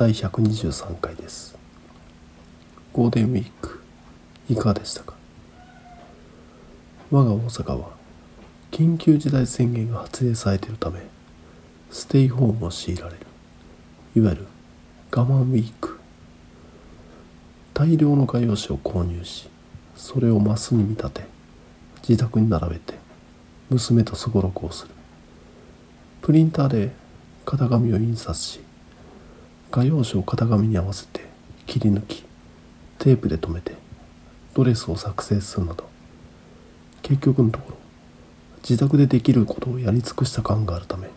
第123回です。ゴールデンウィークいかがでしたか？我が大阪は緊急事態宣言が発令されているためステイホームを強いられる。いわゆる我慢ウィーク。大量の画用紙を購入しそれをマスに見立て自宅に並べて娘とすごろくをする。プリンターで型紙を印刷し画用紙を型紙に合わせて切り抜きテープで留めてドレスを作成するなど結局のところ自宅でできることをやり尽くした感があるため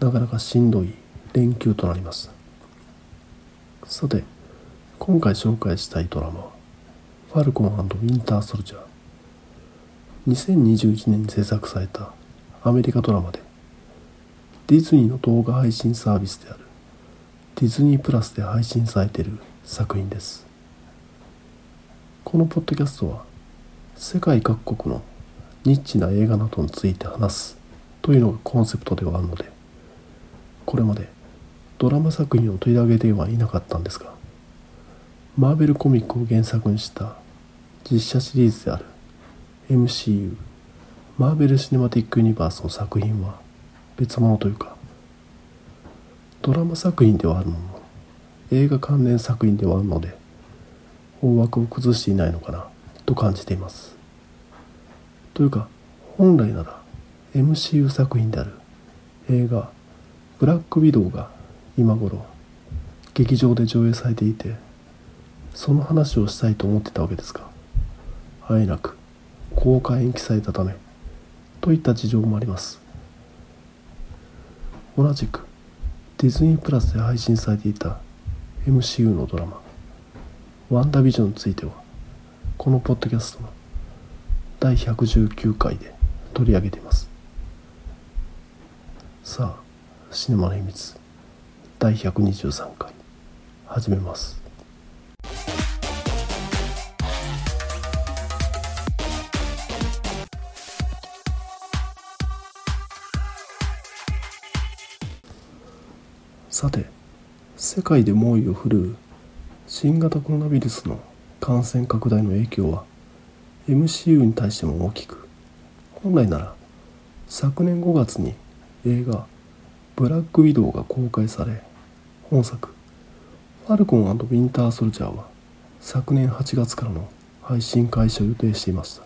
なかなかしんどい連休となりました。さて今回紹介したいドラマは「ファルコンウィンター・ソルジャー」2021年に制作されたアメリカドラマでディズニーの動画配信サービスであるディズニープラスで配信されている作品です。このポッドキャストは世界各国のニッチな映画などについて話すというのがコンセプトではあるのでこれまでドラマ作品を取り上げてはいなかったんですがマーベルコミックを原作にした実写シリーズである MCU マーベル・シネマティック・ユニバースの作品は別物というかドラマ作品ではあるの？の映画関連作品ではあるので大枠を崩していないのかな？と感じています。というか本来なら MCU 作品である映画ブラックウィドウが今頃劇場で上映されていてその話をしたいと思ってたわけですがあえなく公開延期されたためといった事情もあります。同じくディズニープラスで配信されていた MCU のドラマ「ワンダービジョン」についてはこのポッドキャストの第119回で取り上げています。さあシネマの秘密第123回始めます。さて世界で猛威を振るう新型コロナウイルスの感染拡大の影響は MCU に対しても大きく本来なら昨年5月に映画ブラックウィドウが公開され本作ファルコンウィンターソルジャーは昨年8月からの配信開始を予定していました。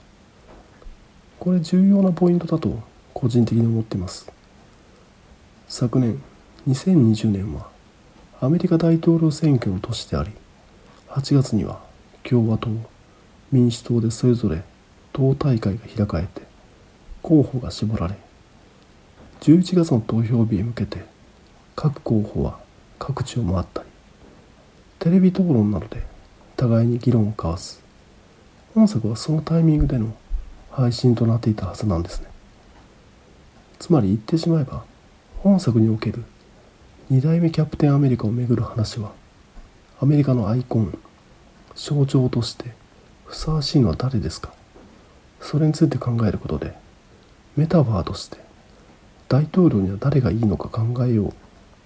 これ重要なポイントだと個人的に思っています。昨年2020年はアメリカ大統領選挙の年であり8月には共和党民主党でそれぞれ党大会が開かれて候補が絞られ11月の投票日へ向けて各候補は各地を回ったりテレビ討論などで互いに議論を交わす。本作はそのタイミングでの配信となっていたはずなんですね。つまり言ってしまえば本作における2代目キャプテンアメリカをめぐる話はアメリカのアイコン象徴としてふさわしいのは誰ですか？それについて考えることでメタバーとして大統領には誰がいいのか考えよう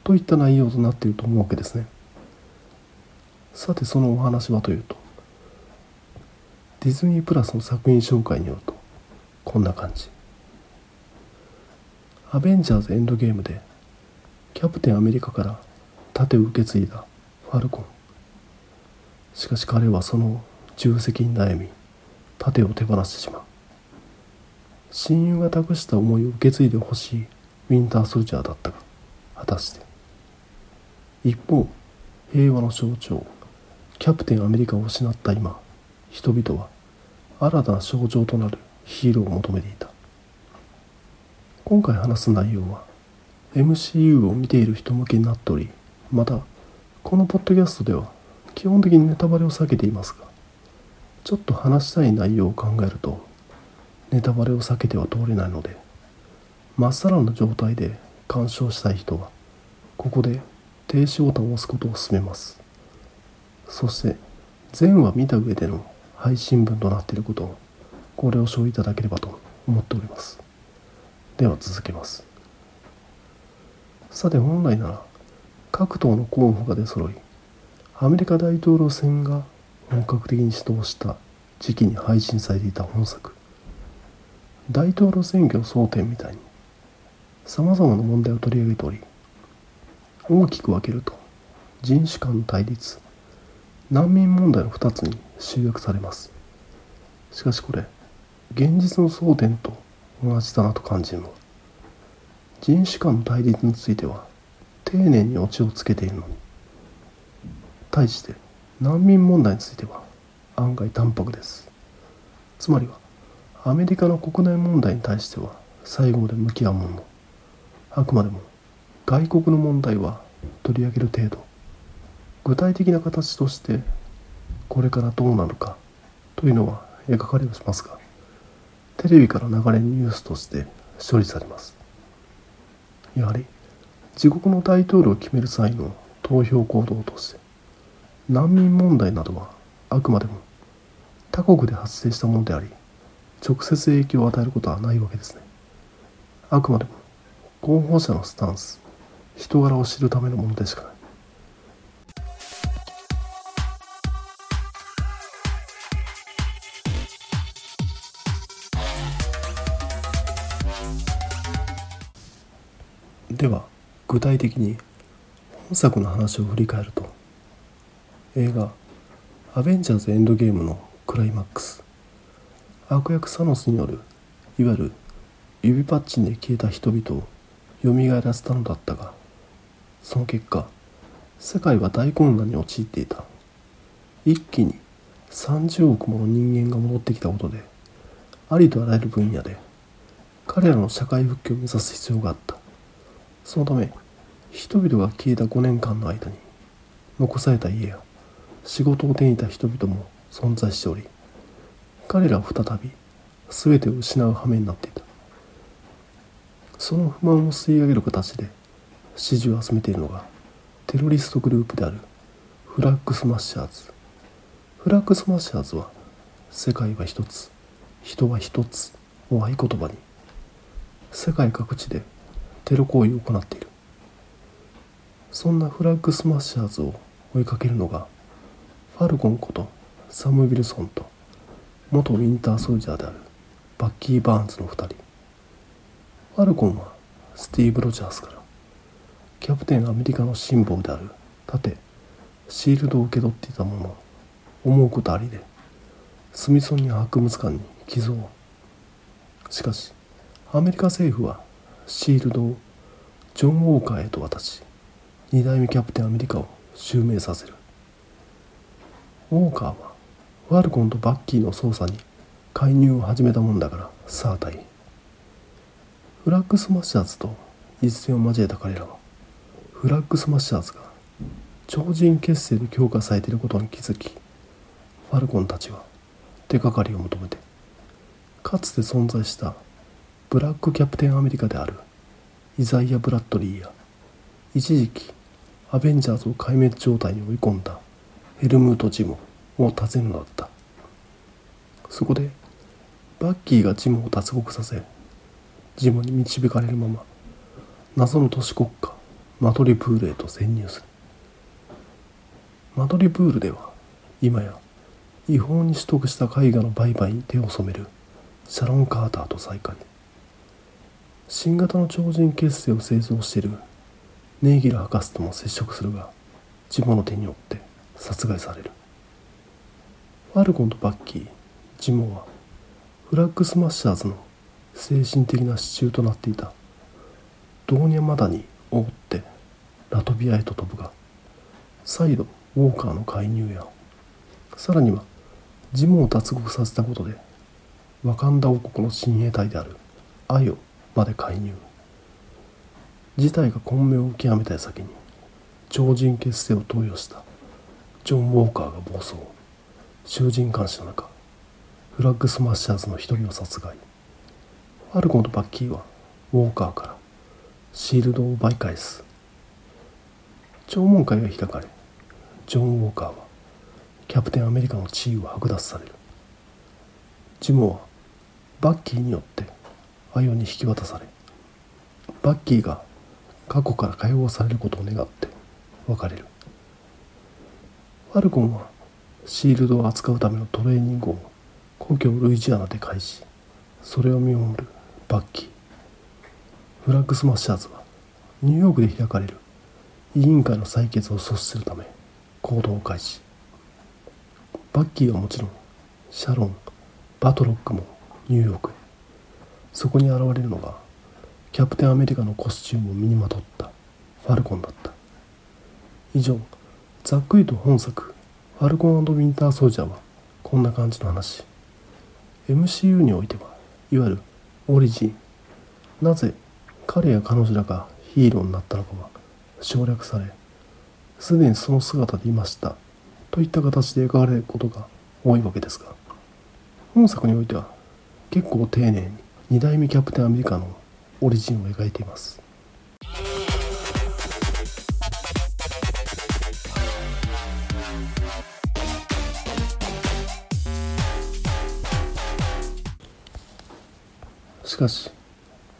といった内容となっていると思うわけですね。さてそのお話はというとディズニープラスの作品紹介によるとこんな感じ。アベンジャーズエンドゲームでキャプテンアメリカから盾を受け継いだファルコン。しかし彼はその重責に悩み盾を手放してしまう。親友が託した思いを受け継いでほしいウィンターソルジャーだったが果たして。一方平和の象徴キャプテンアメリカを失った今人々は新たな象徴となるヒーローを求めていた。今回話す内容は MCU を見ている人向けになっておりまたこのポッドキャストでは基本的にネタバレを避けていますがちょっと話したい内容を考えるとネタバレを避けては通れないのでまっさらな状態で鑑賞したい人はここで停止ボタンを押すことを勧めます。そして全話見た上での配信分となっていることをご了承いただければと思っております。では続けます。さて本来なら各党の候補が出揃いアメリカ大統領選が本格的に始動した時期に配信されていた本作。大統領選挙争点みたいにさまざまな問題を取り上げており大きく分けると人種間の対立難民問題の2つに集約されます。しかしこれ現実の争点と同じだなと感じるの。人種間の対立については丁寧にオチをつけているのに対して難民問題については案外淡白ですつまりはアメリカの国内問題に対しては最後まで向き合うものあくまでも外国の問題は取り上げる程度具体的な形としてこれからどうなるかというのは描かれはしますがテレビから流れニュースとして処理されますやはり自国の大統領を決める際の投票行動として難民問題などはあくまでも他国で発生したものであり直接影響を与えることはないわけですね。あくまでも候補者のスタンス人柄を知るためのものでしかない。では具体的に本作の話を振り返ると映画「アベンジャーズ・エンドゲーム」のクライマックス。悪役サノスによるいわゆる指パッチンで消えた人々を蘇らせたのだったがその結果世界は大混乱に陥っていた。一気に30億もの人間が戻ってきたことでありとあらゆる分野で彼らの社会復帰を目指す必要があった。そのため人々が消えた5年間の間に残された家や仕事を手に入れた人々も存在しており彼らは再び全てを失う羽目になっていた。その不満を吸い上げる形で支持を集めているのがテロリストグループであるフラッグスマッシャーズ。フラッグスマッシャーズは世界は一つ人は一つを合言葉に世界各地でテロ行為を行っている。そんなフラッグスマッシャーズを追いかけるのがファルコンことサム・ウィルソンと元ウィンターソルジャーであるバッキー・バーンズの2人。ファルコンはスティーブ・ロジャースからキャプテンアメリカのシンボルである盾シールドを受け取っていたもの思うことありでスミソニアン博物館に寄贈。しかしアメリカ政府はシールドをジョン・ウォーカーへと渡し2代目キャプテンアメリカを襲名させる。ウォーカーはファルコンとバッキーの捜査に介入を始めたもんだからさあ大変フラッグスマッシャーズと一戦を交えた彼らはフラッグスマッシャーズが超人結成で強化されていることに気づきファルコンたちは手がかりを求めてかつて存在したブラックキャプテンアメリカであるイザイア・ブラッドリーや一時期アベンジャーズを壊滅状態に追い込んだヘルムート・ジモを訪ねるのだった。そこでバッキーがジモを脱獄させジモに導かれるまま謎の都市国家マドリプールへと潜入する。マドリプールでは今や違法に取得した絵画の売買に手を染めるシャロン・カーターと再会。新型の超人結成を製造している。ネイギル博士とも接触するがジモの手によって殺害される。ファルコンとバッキージモはフラッグスマッシャーズの精神的な支柱となっていた。ドーニャマダニを追ってラトビアへと飛ぶが再度ウォーカーの介入やさらにはジモを脱獄させたことでワカンダ王国の親衛隊であるアヨまで介入。事態が混迷を極めた矢先に超人結成を投与したジョン・ウォーカーが暴走。囚人監視の中フラッグスマッシャーズの一人を殺害。ファルコンとバッキーはウォーカーからシールドを奪い返す。聴聞会が開かれジョン・ウォーカーはキャプテンアメリカの地位を剥奪される。ジムはバッキーによってアヨに引き渡されバッキーが過去から解放されることを願って別れる。ファルコンはシールドを扱うためのトレーニングを故郷ルイジアナで開始それを見守るバッキー。フラッグスマッシャーズはニューヨークで開かれる委員会の採決を阻止するため行動を開始。バッキーはもちろんシャロンバトロックもニューヨークへそこに現れるのがキャプテンアメリカのコスチュームを身にまとったファルコンだった。以上ざっくりと本作「ファルコンウィンター・ソルジャー」はこんな感じの話。MCU においてはいわゆるオリジン。なぜ彼や彼女らがヒーローになったのかは省略されすでにその姿でいましたといった形で描かれることが多いわけですが本作においては結構丁寧に2代目キャプテンアメリカのオリジンを描いています。しかし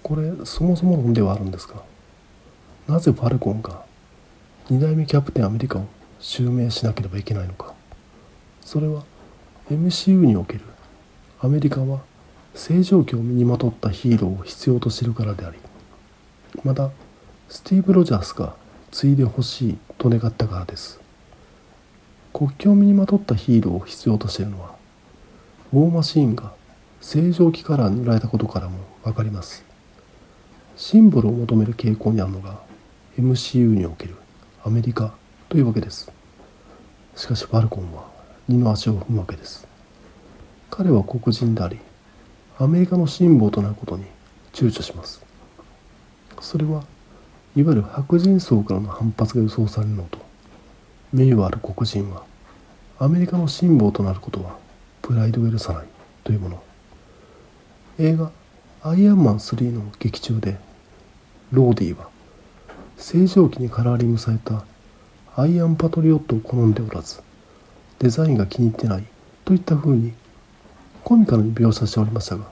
これそもそも論ではあるんですがなぜファルコンが2代目キャプテンアメリカを襲名しなければいけないのか。それは MCU におけるアメリカは正常期を身にまとったヒーローを必要としているからでありまたスティーブ・ロジャースが継いでほしいと願ったからです。国境を身にまとったヒーローを必要としているのはウォーマシーンが正常期カラーに塗られたことからも分かります。シンボルを求める傾向にあるのが MCU におけるアメリカというわけです。しかしファルコンは二の足を踏むわけです。彼は黒人でありアメリカのシンボルとなることに躊躇します。それはいわゆる白人層からの反発が予想されるのと名誉ある黒人はアメリカのシンボルとなることはプライドを許さないというもの。映画「アイアンマン3」の劇中でローディは正常期にカラーリングされたアイアンパトリオットを好んでおらずデザインが気に入ってないといったふうにコミカルに描写しておりましたが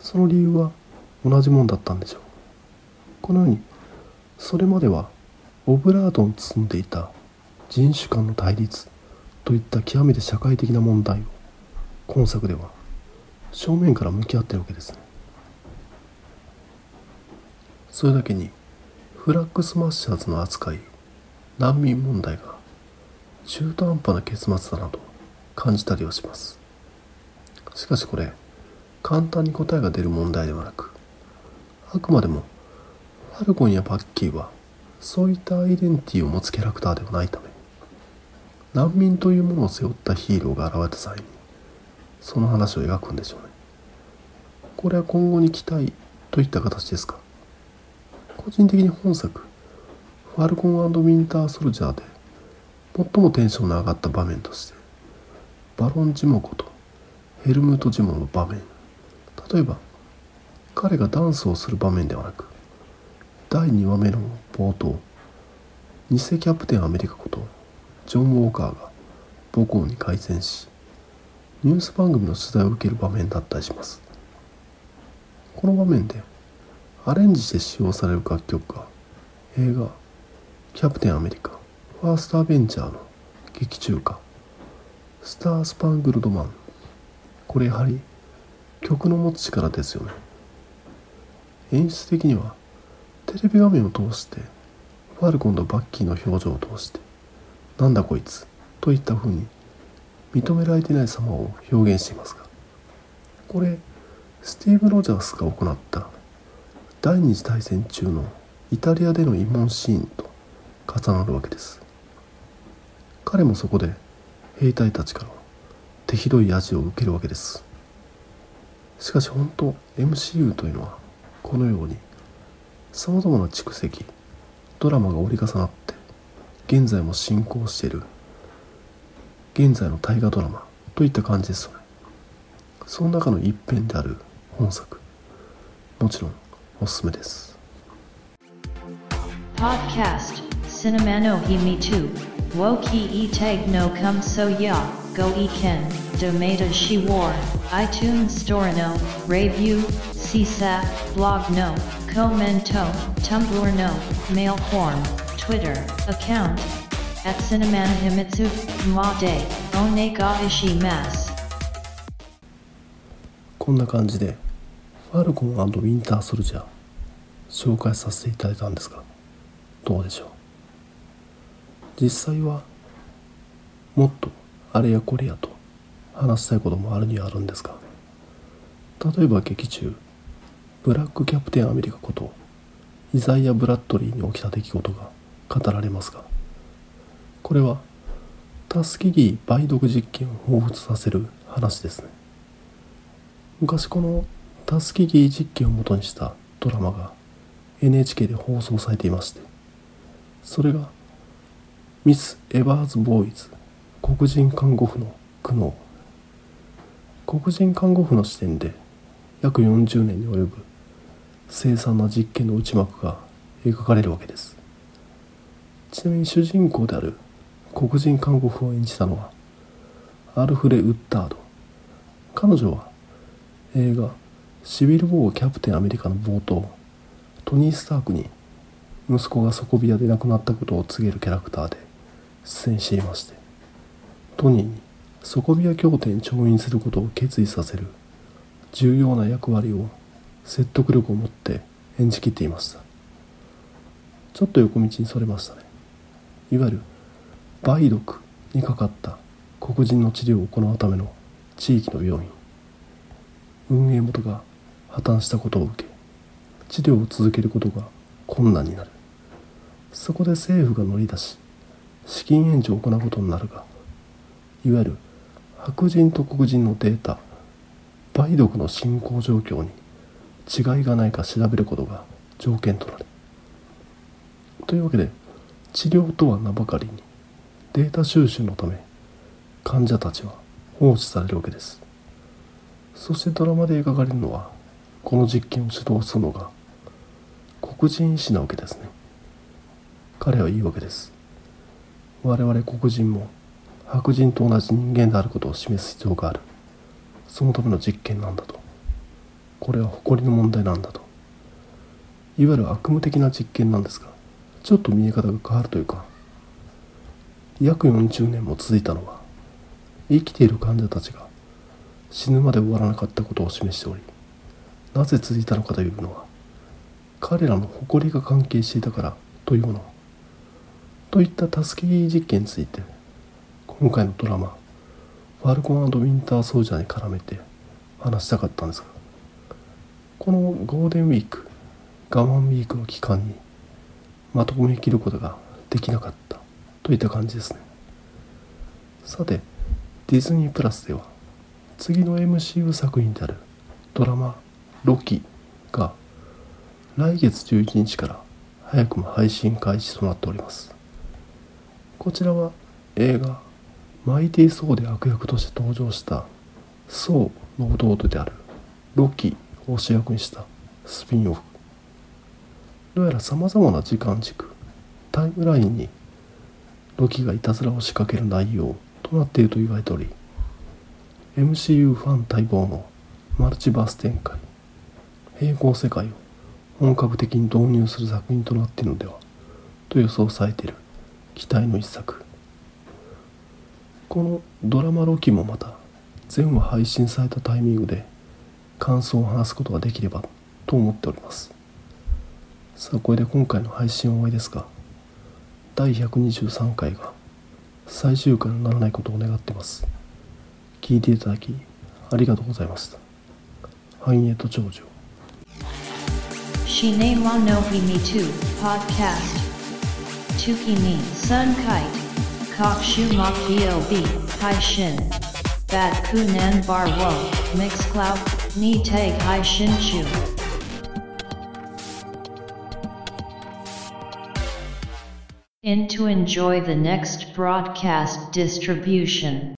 その理由は同じものだったんでしょう。このようにそれまではオブラートに包んでいた人種間の対立といった極めて社会的な問題を今作では正面から向き合ってるわけですね。それだけにフラッグスマッシャーズの扱い難民問題が中途半端な結末だなと感じたりはします。しかしこれ簡単に答えが出る問題ではなくあくまでもファルコンやバッキーはそういったアイデンティティを持つキャラクターではないため難民というものを背負ったヒーローが現れた際にその話を描くんでしょうね。これは今後に期待といった形ですか。個人的に本作ファルコンウィンター・ソルジャーで最もテンションの上がった場面としてバロン・ジモコとヘルムート・ジモの場面。例えば彼がダンスをする場面ではなく第2話目の冒頭偽キャプテンアメリカことジョン・ウォーカーが母校に改善しニュース番組の取材を受ける場面だったりします。この場面でアレンジして使用される楽曲が映画「キャプテンアメリカファーストアベンジャー」の劇中歌「スター・スパングルドマン」これやはり曲の持つ力ですよね。演出的にはテレビ画面を通してファルコンとバッキーの表情を通してなんだこいつといったふうに認められてない様を表現していますがこれスティーブ・ロジャースが行った第二次大戦中のイタリアでの慰問シーンと重なるわけです。彼もそこで兵隊たちから手ひどい味を受けるわけです。しかし本当 MCU というのはこのようにさまざまな蓄積ドラマが折り重なって現在も進行している現在の大河ドラマといった感じですよね。その中の一編である本作もちろんおすすめです。Podcast Cinema no Himi 2 Woki e tag no come so ya Go e ken Domata she war iTunes Store no Review CSAT Blog no Commento Tumblr no Mail form Twitter account at Cinemana Himitsu Ma de one ga ishi mas. こんな感じでファルコンウィンターソルジャー紹介させていただいたんですがどうでしょう実際はもっとあれやこれやと。話したいこともあるにはあるんですが。例えば劇中ブラックキャプテンアメリカことイザイア・ブラッドリーに起きた出来事が語られますが。これはタスキギー梅毒実験を彷彿させる話ですね。昔このタスキギー実験をもとにしたドラマが NHK で放送されていまして。それがミス・エバーズ・ボーイズ黒人看護婦の苦悩。黒人看護婦の視点で約40年に及ぶ凄惨な実験の内幕が描かれるわけです。ちなみに主人公である黒人看護婦を演じたのはアルフレ・ウッタード。彼女は映画「シビル・ウォー・キャプテン・アメリカ」の冒頭。トニー・スタークに息子が底冷やで亡くなったことを告げるキャラクターで出演していまして。トニーに底冷や協定に調印することを決意させる重要な役割を説得力を持って演じきっていました。ちょっと横道にそれましたね。いわゆる梅毒にかかった黒人の治療を行うための地域の病院。運営元が破綻したことを受け治療を続けることが困難になる。そこで政府が乗り出し資金援助を行うことになるがいわゆる白人と黒人のデータ梅毒の進行状況に違いがないか調べることが条件となる。というわけで治療とは名ばかりにデータ収集のため患者たちは放置されるわけです。そしてドラマで描かれるのはこの実験を主導するのが黒人医師なわけですね。彼は言うわけです。我々黒人も白人と同じ人間であることを示す必要がある。そのための実験なんだと。これは誇りの問題なんだと。いわゆる悪夢的な実験なんですがちょっと見え方が変わるというか約40年も続いたのは生きている患者たちが死ぬまで終わらなかったことを示しておりなぜ続いたのかというのは彼らの誇りが関係していたからというもの。といった助け実験について今回のドラマ「ファルコンウィンター・ソルジャー」に絡めて話したかったんですがこのゴールデンウィーク我慢ウィークの期間にまとめきることができなかったといった感じですね。さてディズニープラスでは次の MCU 作品であるドラマ「ロキ」が来月11日から早くも配信開始となっております。こちらは映画「マイティー・ソー」で悪役として登場したソーの弟であるロキを主役にしたスピンオフ。どうやらさまざまな時間軸タイムラインにロキがいたずらを仕掛ける内容となっていると言われており MCU ファン待望のマルチバース展開平行世界を本格的に導入する作品となっているのではと予想されている期待の一作。このドラマロキもまた全話配信されたタイミングで感想を話すことができればと思っております。さあこれで今回の配信を終わりですが第123回が最終回にならないことを願ってます。聞いていただきありがとうございました。繁栄と長寿 Shine wa no himi 2 podcast. Tuki ni sun kite. Kok shu mok bob Hai shin. Bat kunan bar wo. Mix cloud. Ni tag hai shin chu. In to enjoy the next broadcast distribution.